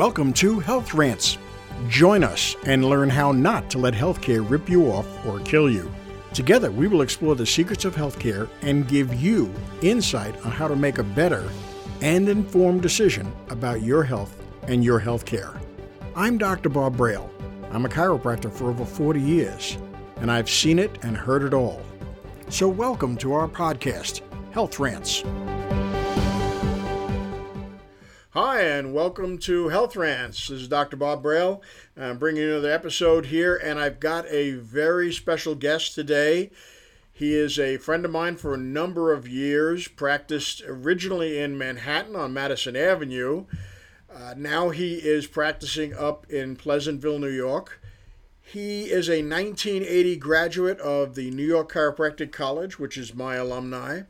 Welcome to Health Rants. Join us and learn how not to let healthcare rip you off or kill you. Together, we will explore the secrets of healthcare and give you insight on how to make a better and informed decision about your health and your healthcare. I'm Dr. Bob Braile. I'm a chiropractor for over 40 years, and I've seen it and heard it all. So, welcome to our podcast, Health Rants. Hi, and welcome to Health Rants. This is Dr. Bob Braile. I'm bringing you another episode here, and I've got a very special guest today. He is a friend of mine for a number of years, practiced originally in Manhattan on Madison Avenue. Uh, now he is practicing up in Pleasantville, New York. He is a 1980 graduate of the New York Chiropractic College, which is my alumni.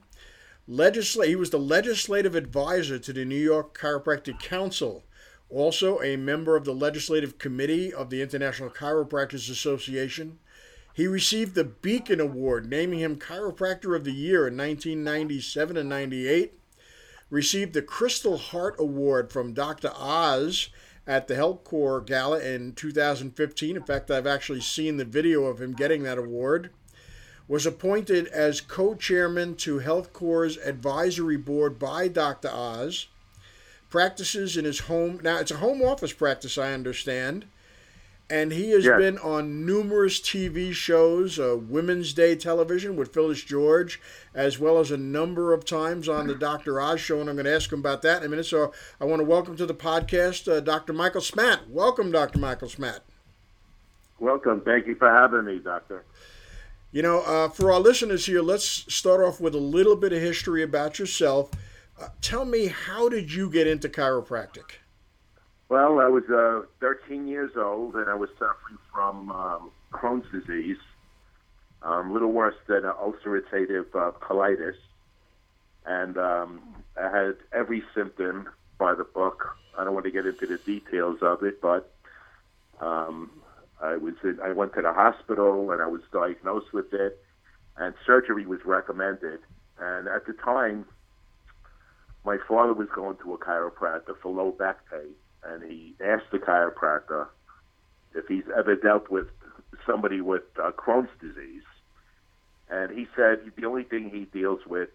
He was the legislative advisor to the New York Chiropractic Council, also a member of the legislative committee of the International Chiropractors Association. He received the Beacon Award, naming him Chiropractor of the Year in 1997 and 98. Received the Crystal Heart Award from Dr. Oz at the Health Corps Gala in 2015. In fact, I've actually seen the video of him getting that award was appointed as co-chairman to Health Corps' advisory board by Dr. Oz. Practices in his home now. It's a home office practice, I understand, and he has Yes. been on numerous TV shows, uh, Women's Day television with Phyllis George, as well as a number of times on the Dr. Oz show. And I'm going to ask him about that in a minute. So I want to welcome to the podcast uh, Dr. Michael Smatt. Welcome, Dr. Michael Smatt. Welcome. Thank you for having me, Doctor. You know, uh, for our listeners here, let's start off with a little bit of history about yourself. Uh, tell me, how did you get into chiropractic? Well, I was uh, 13 years old and I was suffering from um, Crohn's disease, um, a little worse than ulcerative uh, colitis. And um, I had every symptom by the book. I don't want to get into the details of it, but um, I was in, I went to the hospital and I was diagnosed with it, and surgery was recommended. And at the time, my father was going to a chiropractor for low back pain, and he asked the chiropractor if he's ever dealt with somebody with uh, Crohn's disease. And he said the only thing he deals with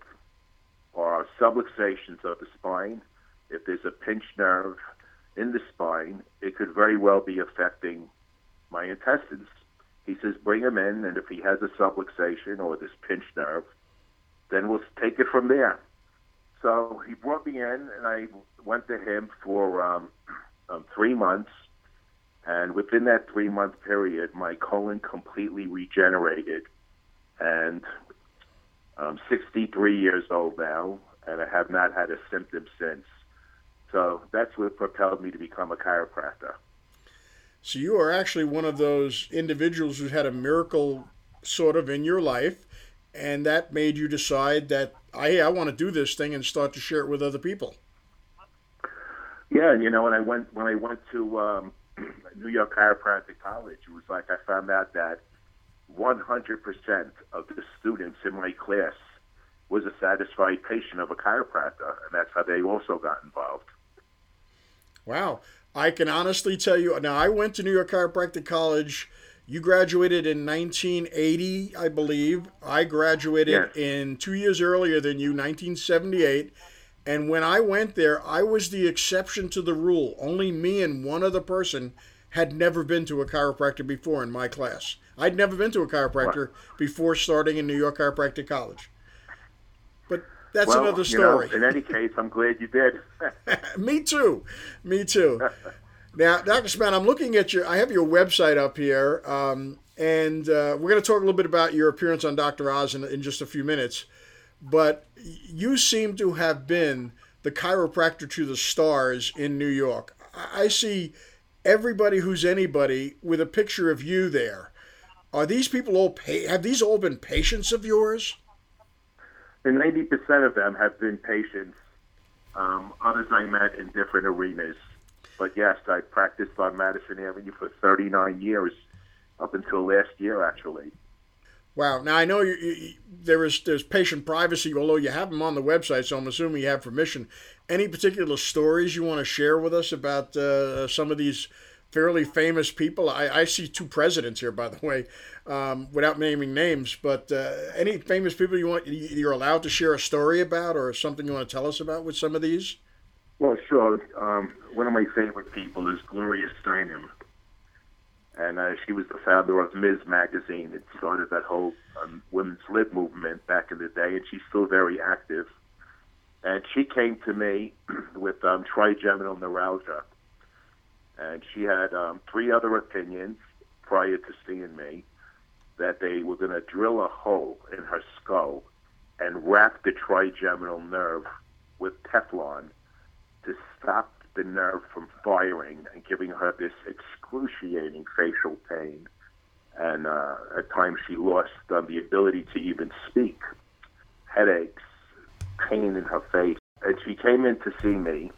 are subluxations of the spine. If there's a pinched nerve in the spine, it could very well be affecting my intestines. He says, bring him in, and if he has a subluxation or this pinched nerve, then we'll take it from there. So he brought me in, and I went to him for um, um, three months. And within that three month period, my colon completely regenerated. And I'm 63 years old now, and I have not had a symptom since. So that's what propelled me to become a chiropractor. So you are actually one of those individuals who had a miracle sort of in your life, and that made you decide that I I want to do this thing and start to share it with other people. Yeah, and you know, when I went when I went to um, New York Chiropractic College, it was like I found out that 100% of the students in my class was a satisfied patient of a chiropractor, and that's how they also got involved. Wow. I can honestly tell you now, I went to New York Chiropractic College. You graduated in 1980, I believe. I graduated Yes. in two years earlier than you, 1978. And when I went there, I was the exception to the rule. Only me and one other person had never been to a chiropractor before in my class. I'd never been to a chiropractor before starting in New York Chiropractic College. But that's well, another you know, story. in any case, I'm glad you did. Me too. Me too. now, Dr. Span, I'm looking at your, I have your website up here, um, and uh, we're going to talk a little bit about your appearance on Dr. Oz in, in just a few minutes. But you seem to have been the chiropractor to the stars in New York. I I see everybody who's anybody with a picture of you there. Are these people all, pa- have these all been patients of yours? And 90% of them have been patients. Um, others I met in different arenas. But yes, I practiced on Madison Avenue for 39 years, up until last year, actually. Wow. Now I know you, you, there is there's patient privacy, although you have them on the website, so I'm assuming you have permission. Any particular stories you want to share with us about uh, some of these fairly famous people? I, I see two presidents here, by the way, um, without naming names. But uh, any famous people you want you're allowed to share a story about, or something you want to tell us about with some of these? Well, sure. Um, one of my favorite people is Gloria Steinem and uh, she was the founder of Ms. Magazine. It started that whole um, women's lib movement back in the day, and she's still very active. And she came to me with um, trigeminal neuralgia, and she had um, three other opinions prior to seeing me that they were going to drill a hole in her skull and wrap the trigeminal nerve with Teflon to stop the nerve from firing and giving her this excruciating facial pain. And uh, at times she lost um, the ability to even speak, headaches, pain in her face. And she came in to see me,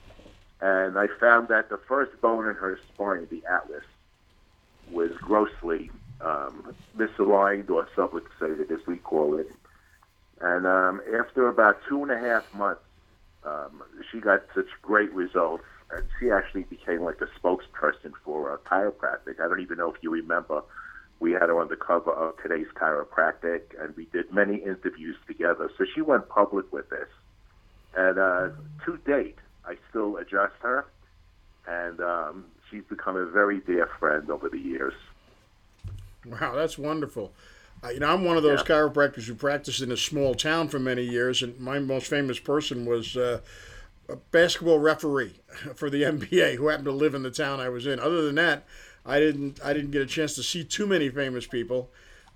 and I found that the first bone in her spine, the atlas, was grossly um, misaligned or subluxated, as we call it. And um, after about two and a half months, um, she got such great results and she actually became like a spokesperson for uh, chiropractic. I don't even know if you remember. We had her on the cover of today's chiropractic, and we did many interviews together. So she went public with this, and uh, to date, I still adjust her, and um, she's become a very dear friend over the years. Wow, that's wonderful. Uh, you know, I'm one of those yeah. chiropractors who practiced in a small town for many years, and my most famous person was. Uh, a basketball referee for the NBA who happened to live in the town I was in. Other than that, I didn't I didn't get a chance to see too many famous people.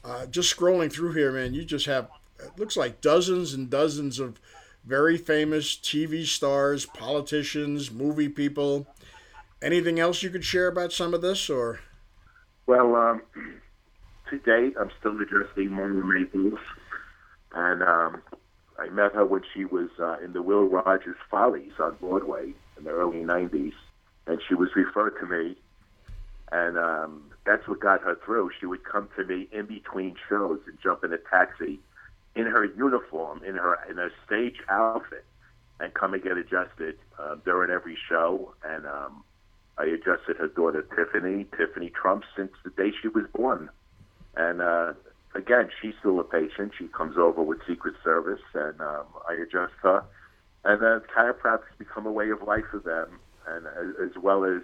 Uh, just scrolling through here, man, you just have it looks like dozens and dozens of very famous TV stars, politicians, movie people. Anything else you could share about some of this, or? Well, um, to date, I'm still addressing Marla Maples, and um, I met her when she was uh, in the Will Rogers Follies on Broadway in the early '90s, and she was referred to me, and um, that's what got her through. She would come to me in between shows and jump in a taxi, in her uniform, in her in her stage outfit, and come and get adjusted uh, during every show. And um, I adjusted her daughter Tiffany, Tiffany Trump, since the day she was born, and uh, again, she's still a patient. She comes over with Secret Service, and um, I adjust her. And then chiropractic become a way of life for them, and as, as well as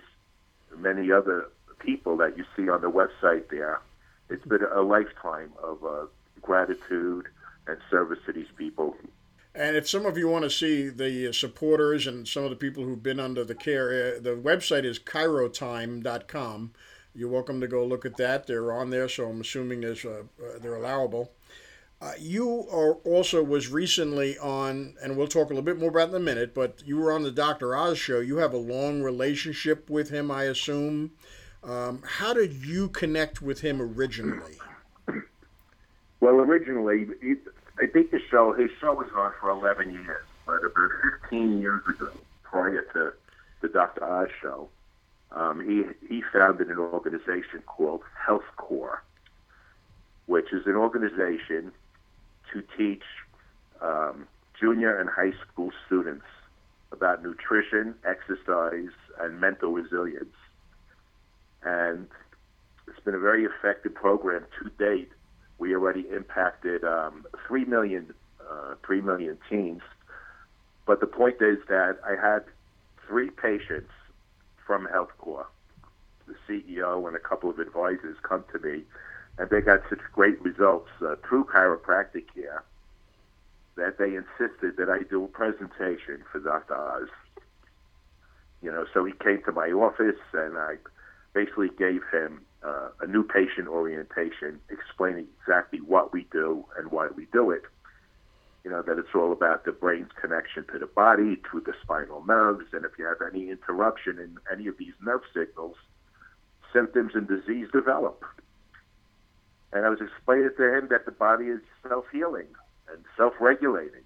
many other people that you see on the website there. It's been a lifetime of uh, gratitude and service to these people. And if some of you want to see the supporters and some of the people who've been under the care, uh, the website is chirotime.com. you're welcome to go look at that. They're on there, so I'm assuming there's uh, uh, they're allowable. Uh, you are also was recently on, and we'll talk a little bit more about in a minute. But you were on the Dr. Oz show. You have a long relationship with him, I assume. Um, how did you connect with him originally? Well, originally, I think the show his show was on for 11 years, but about 15 years ago, prior to the Dr. Oz show, um, he he founded an organization called Health Corps, which is an organization to teach um, junior and high school students about nutrition, exercise, and mental resilience. And it's been a very effective program to date. We already impacted um, three million, uh, three million teens. But the point is that I had three patients from Health Corps. The CEO and a couple of advisors come to me, and they got such great results uh, through chiropractic care that they insisted that I do a presentation for Dr. Oz. You know, so he came to my office, and I basically gave him uh, a new patient orientation, explaining exactly what we do and why we do it you know, that it's all about the brain's connection to the body, to the spinal nerves, and if you have any interruption in any of these nerve signals, symptoms and disease develop. And I was explaining to him that the body is self healing and self regulating.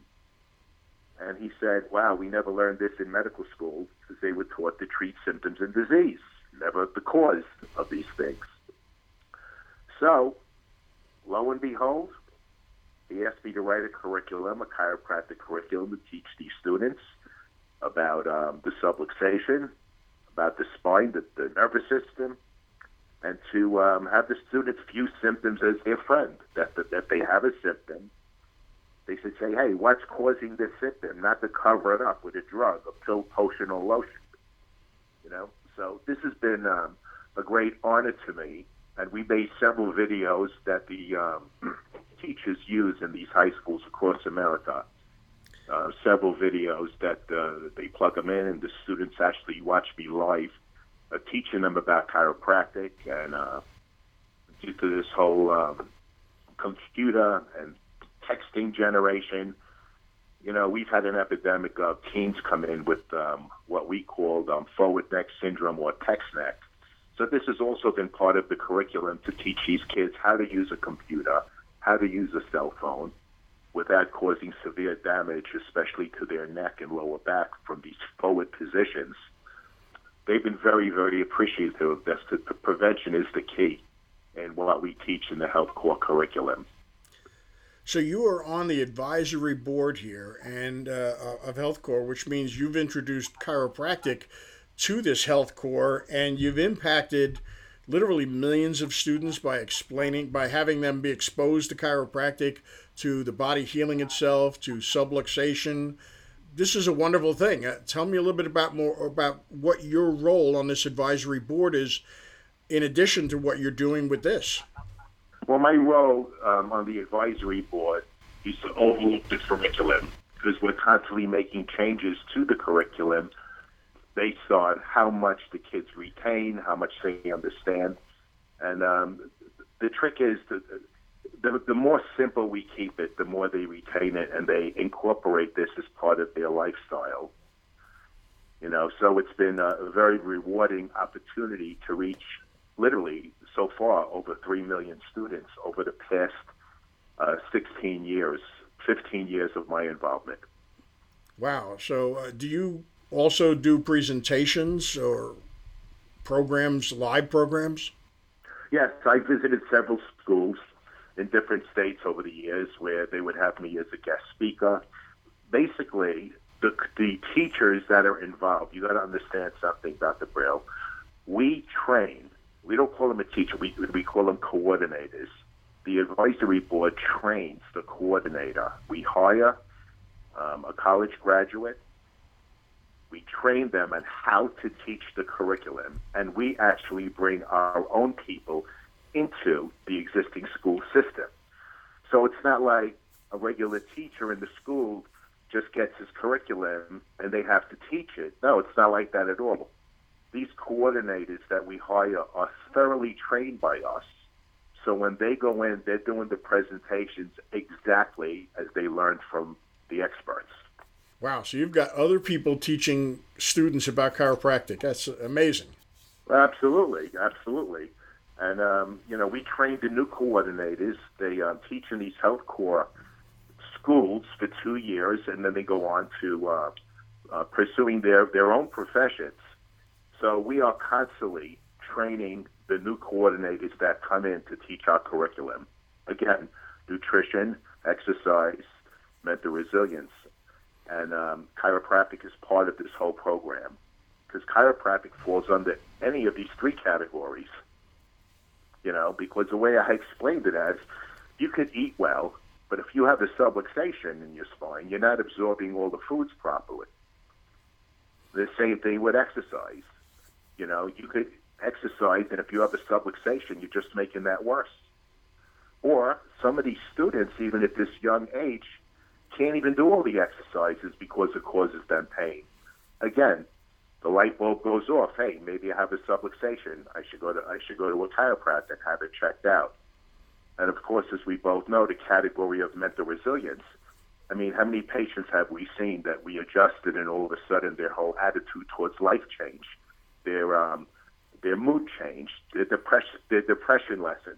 And he said, Wow, we never learned this in medical school because they were taught to treat symptoms and disease, never the cause of these things. So, lo and behold, he asked me to write a curriculum, a chiropractic curriculum to teach these students about um, the subluxation, about the spine, the, the nervous system, and to um, have the students view symptoms as their friend. That, that that they have a symptom, they should say, "Hey, what's causing this symptom?" Not to cover it up with a drug, a pill, potion, or lotion. You know. So this has been um, a great honor to me, and we made several videos that the um, teachers use in these high schools across America. Uh, several videos that uh, they plug them in, and the students actually watch me live uh, teaching them about chiropractic and uh, due to this whole um, computer and texting generation, you know, we've had an epidemic of teens come in with um, what we called um, forward neck syndrome or text neck. So this has also been part of the curriculum to teach these kids how to use a computer, how to use a cell phone without causing severe damage, especially to their neck and lower back from these forward positions they've been very, very appreciative of this. The prevention is the key in what we teach in the Health Corps curriculum. So you are on the advisory board here and uh, of Health Corps, which means you've introduced chiropractic to this Health Corps, and you've impacted literally millions of students by explaining, by having them be exposed to chiropractic, to the body healing itself, to subluxation, this is a wonderful thing. Uh, tell me a little bit about more about what your role on this advisory board is, in addition to what you're doing with this. Well, my role um, on the advisory board is to overlook the curriculum because we're constantly making changes to the curriculum based on how much the kids retain, how much they understand, and um, the trick is that the, the more simple we keep it, the more they retain it and they incorporate this as part of their lifestyle. You know, so it's been a, a very rewarding opportunity to reach literally so far over 3 million students over the past uh, 16 years, 15 years of my involvement. Wow. So, uh, do you also do presentations or programs, live programs? Yes, I visited several schools in different states over the years where they would have me as a guest speaker. Basically, the, the teachers that are involved, you got to understand something, Dr. Braile. We train, we don't call them a teacher, we, we call them coordinators. The advisory board trains the coordinator. We hire um, a college graduate. We train them on how to teach the curriculum, and we actually bring our own people into the existing school system. So it's not like a regular teacher in the school just gets his curriculum and they have to teach it. No, it's not like that at all. These coordinators that we hire are thoroughly trained by us. So when they go in, they're doing the presentations exactly as they learned from the experts. Wow, so you've got other people teaching students about chiropractic. That's amazing. Absolutely, absolutely. And, um, you know, we trained the new coordinators. They um, teach in these Health Corps schools for two years, and then they go on to uh, uh, pursuing their, their own professions. So we are constantly training the new coordinators that come in to teach our curriculum. Again, nutrition, exercise, mental resilience. And um, chiropractic is part of this whole program because chiropractic falls under any of these three categories you know, because the way I explained it as, you could eat well, but if you have a subluxation in your spine, you're not absorbing all the foods properly. The same thing with exercise. You know, you could exercise, and if you have a subluxation, you're just making that worse. Or some of these students, even at this young age, can't even do all the exercises because it causes them pain. Again, the light bulb goes off. Hey, maybe I have a subluxation. I should go to I should go to a chiropractor, and have it checked out. And of course, as we both know, the category of mental resilience. I mean, how many patients have we seen that we adjusted and all of a sudden their whole attitude towards life changed, their um, their mood changed, their depression their depression lessened.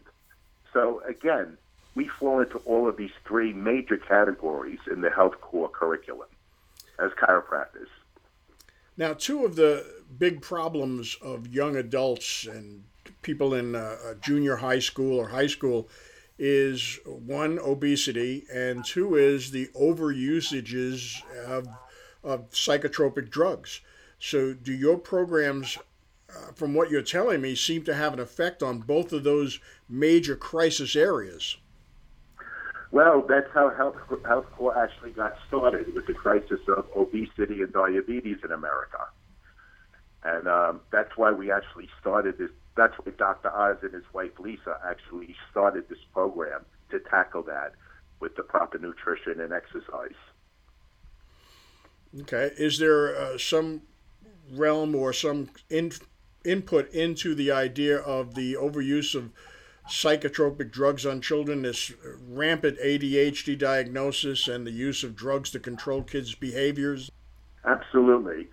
So again, we fall into all of these three major categories in the Health Corps curriculum as chiropractors. Now, two of the big problems of young adults and people in uh, junior high school or high school is one obesity and two is the overusages of, of psychotropic drugs. So, do your programs, uh, from what you're telling me, seem to have an effect on both of those major crisis areas? Well, that's how health, health Corps actually got started with the crisis of obesity and diabetes in America. And um, that's why we actually started this. That's why Dr. Oz and his wife Lisa actually started this program to tackle that with the proper nutrition and exercise. Okay. Is there uh, some realm or some in, input into the idea of the overuse of psychotropic drugs on children, this rampant ADHD diagnosis, and the use of drugs to control kids' behaviors? Absolutely.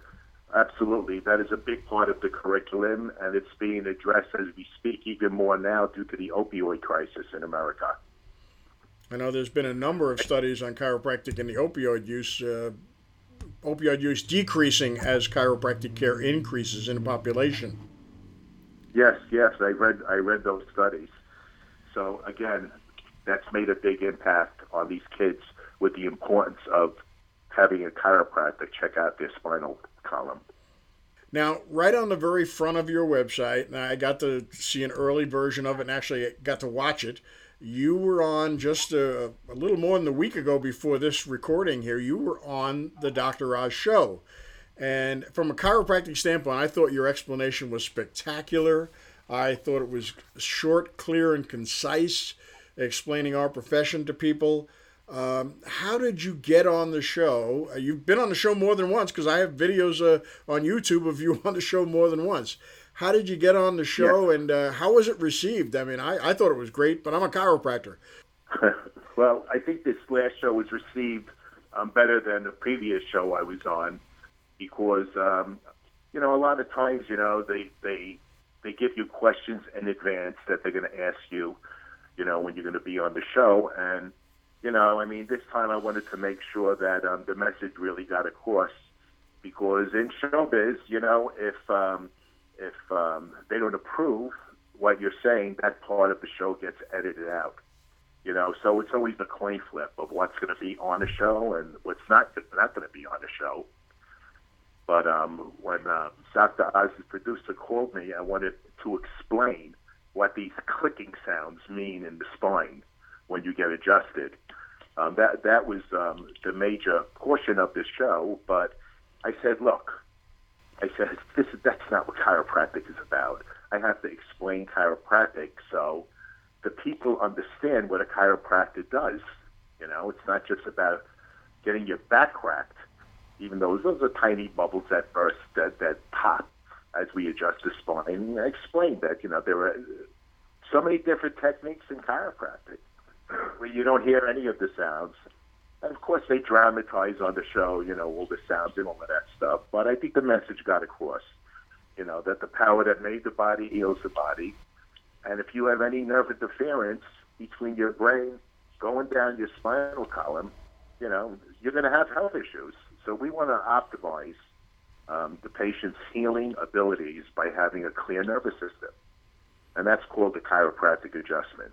Absolutely. That is a big part of the curriculum, and it's being addressed as we speak even more now due to the opioid crisis in America. I know there's been a number of studies on chiropractic and the opioid use, uh, opioid use decreasing as chiropractic care increases in the population. Yes, yes, I read I read those studies. So again, that's made a big impact on these kids with the importance of having a chiropractor check out their spinal column. Now, right on the very front of your website, and I got to see an early version of it and actually got to watch it. You were on just a, a little more than a week ago before this recording here. You were on the Dr. Oz show. And from a chiropractic standpoint, I thought your explanation was spectacular. I thought it was short, clear, and concise, explaining our profession to people. Um, how did you get on the show? Uh, you've been on the show more than once because I have videos uh, on YouTube of you on the show more than once. How did you get on the show, yeah. and uh, how was it received? I mean, I, I thought it was great, but I'm a chiropractor. well, I think this last show was received um, better than the previous show I was on because um, you know a lot of times you know they they they give you questions in advance that they're going to ask you, you know, when you're going to be on the show, and you know, I mean, this time I wanted to make sure that um, the message really got across because in showbiz, you know, if um, if um, they don't approve what you're saying, that part of the show gets edited out. You know, so it's always a coin flip of what's going to be on the show and what's not not going to be on the show. But um, when uh, Dr. Oz's producer called me, I wanted to explain what these clicking sounds mean in the spine when you get adjusted. Um, that that was um, the major portion of the show. But I said, look, I said this that's not what chiropractic is about. I have to explain chiropractic so the people understand what a chiropractor does. You know, it's not just about getting your back cracked, even though those are tiny bubbles that burst that that pop as we adjust the spine. I explained that you know there are so many different techniques in chiropractic where you don't hear any of the sounds. And of course, they dramatize on the show, you know, all the sounds and all of that stuff. But I think the message got across, you know, that the power that made the body heals the body. And if you have any nerve interference between your brain going down your spinal column, you know, you're going to have health issues. So we want to optimize um, the patient's healing abilities by having a clear nervous system. And that's called the chiropractic adjustment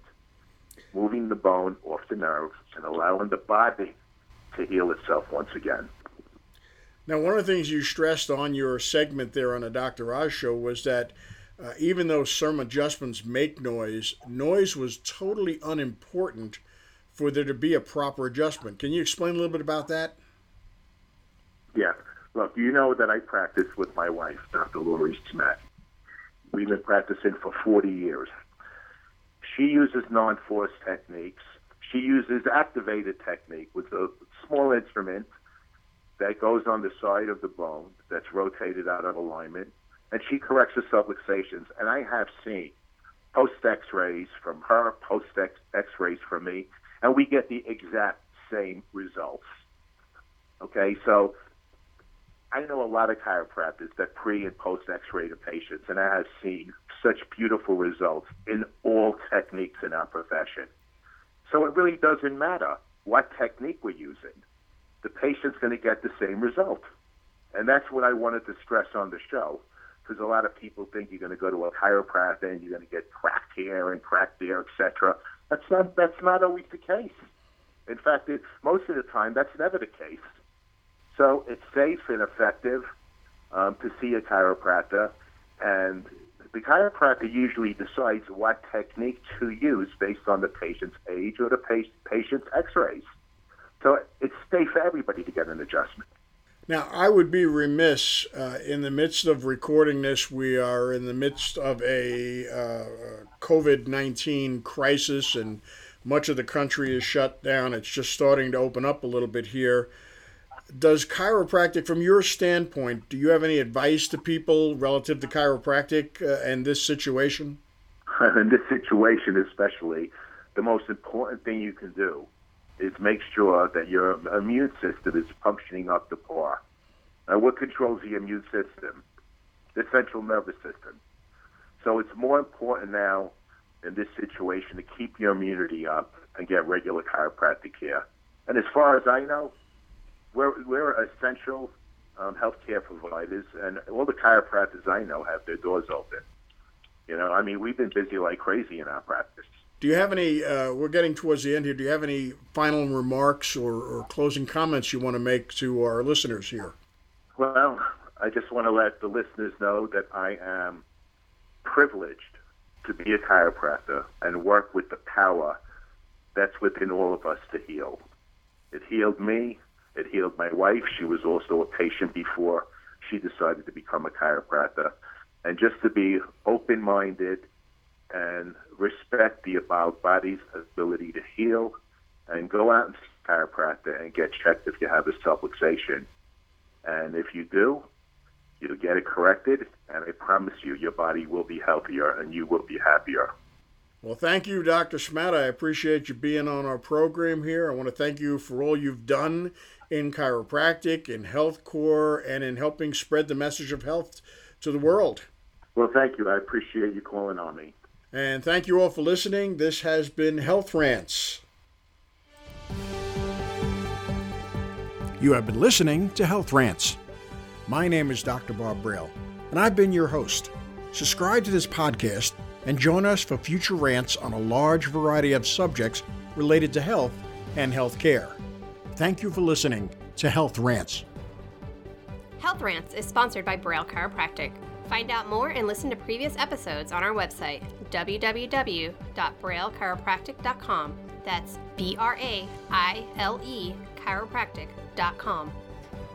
moving the bone off the nerve and allowing the body to heal itself once again. Now, one of the things you stressed on your segment there on the Dr. Oz show was that uh, even though some adjustments make noise, noise was totally unimportant for there to be a proper adjustment. Can you explain a little bit about that? Yeah. Look, you know that I practice with my wife, Dr. Lori Smatt. We've been practicing for 40 years. She uses non-force techniques. She uses activator technique with a small instrument that goes on the side of the bone that's rotated out of alignment, and she corrects the subluxations. And I have seen post X-rays from her, post X-rays from me, and we get the exact same results. Okay, so I know a lot of chiropractors that pre and post X-ray the patients, and I have seen such beautiful results in all techniques in our profession. So it really doesn't matter what technique we're using. The patient's going to get the same result. And that's what I wanted to stress on the show, because a lot of people think you're going to go to a chiropractor and you're going to get cracked here and cracked there, etc. That's not that's not always the case. In fact, it, most of the time, that's never the case. So it's safe and effective um, to see a chiropractor, and the chiropractor usually decides what technique to use based on the patient's age or the patient's X-rays. So it's safe for everybody to get an adjustment. Now, I would be remiss uh, in the midst of recording this. We are in the midst of a uh, COVID 19 crisis, and much of the country is shut down. It's just starting to open up a little bit here. Does chiropractic, from your standpoint, do you have any advice to people relative to chiropractic uh, and this situation? In this situation, especially, the most important thing you can do is make sure that your immune system is functioning up to par. Now, what controls the immune system? The central nervous system. So it's more important now in this situation to keep your immunity up and get regular chiropractic care. And as far as I know, we're, we're essential um, healthcare providers, and all the chiropractors I know have their doors open. You know, I mean, we've been busy like crazy in our practice. Do you have any? Uh, we're getting towards the end here. Do you have any final remarks or, or closing comments you want to make to our listeners here? Well, I just want to let the listeners know that I am privileged to be a chiropractor and work with the power that's within all of us to heal. It healed me. It healed my wife. She was also a patient before she decided to become a chiropractor. And just to be open minded and respect the about body's ability to heal and go out and see a chiropractor and get checked if you have a subluxation. And if you do, you'll get it corrected, and I promise you, your body will be healthier and you will be happier. Well, thank you, Dr. Schmatt. I appreciate you being on our program here. I want to thank you for all you've done in chiropractic, in Health Corps, and in helping spread the message of health to the world. Well, thank you. I appreciate you calling on me. And thank you all for listening. This has been Health Rants. You have been listening to Health Rants. My name is Dr. Bob Braile, and I've been your host. Subscribe to this podcast and join us for future rants on a large variety of subjects related to health and health care. Thank you for listening to Health Rants. Health Rants is sponsored by Braile Chiropractic. Find out more and listen to previous episodes on our website, www.brailechiropractic.com. That's B R A I L E chiropractic.com.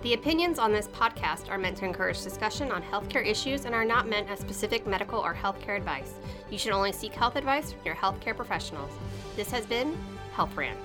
The opinions on this podcast are meant to encourage discussion on healthcare issues and are not meant as specific medical or healthcare advice. You should only seek health advice from your healthcare professionals. This has been Health Rant.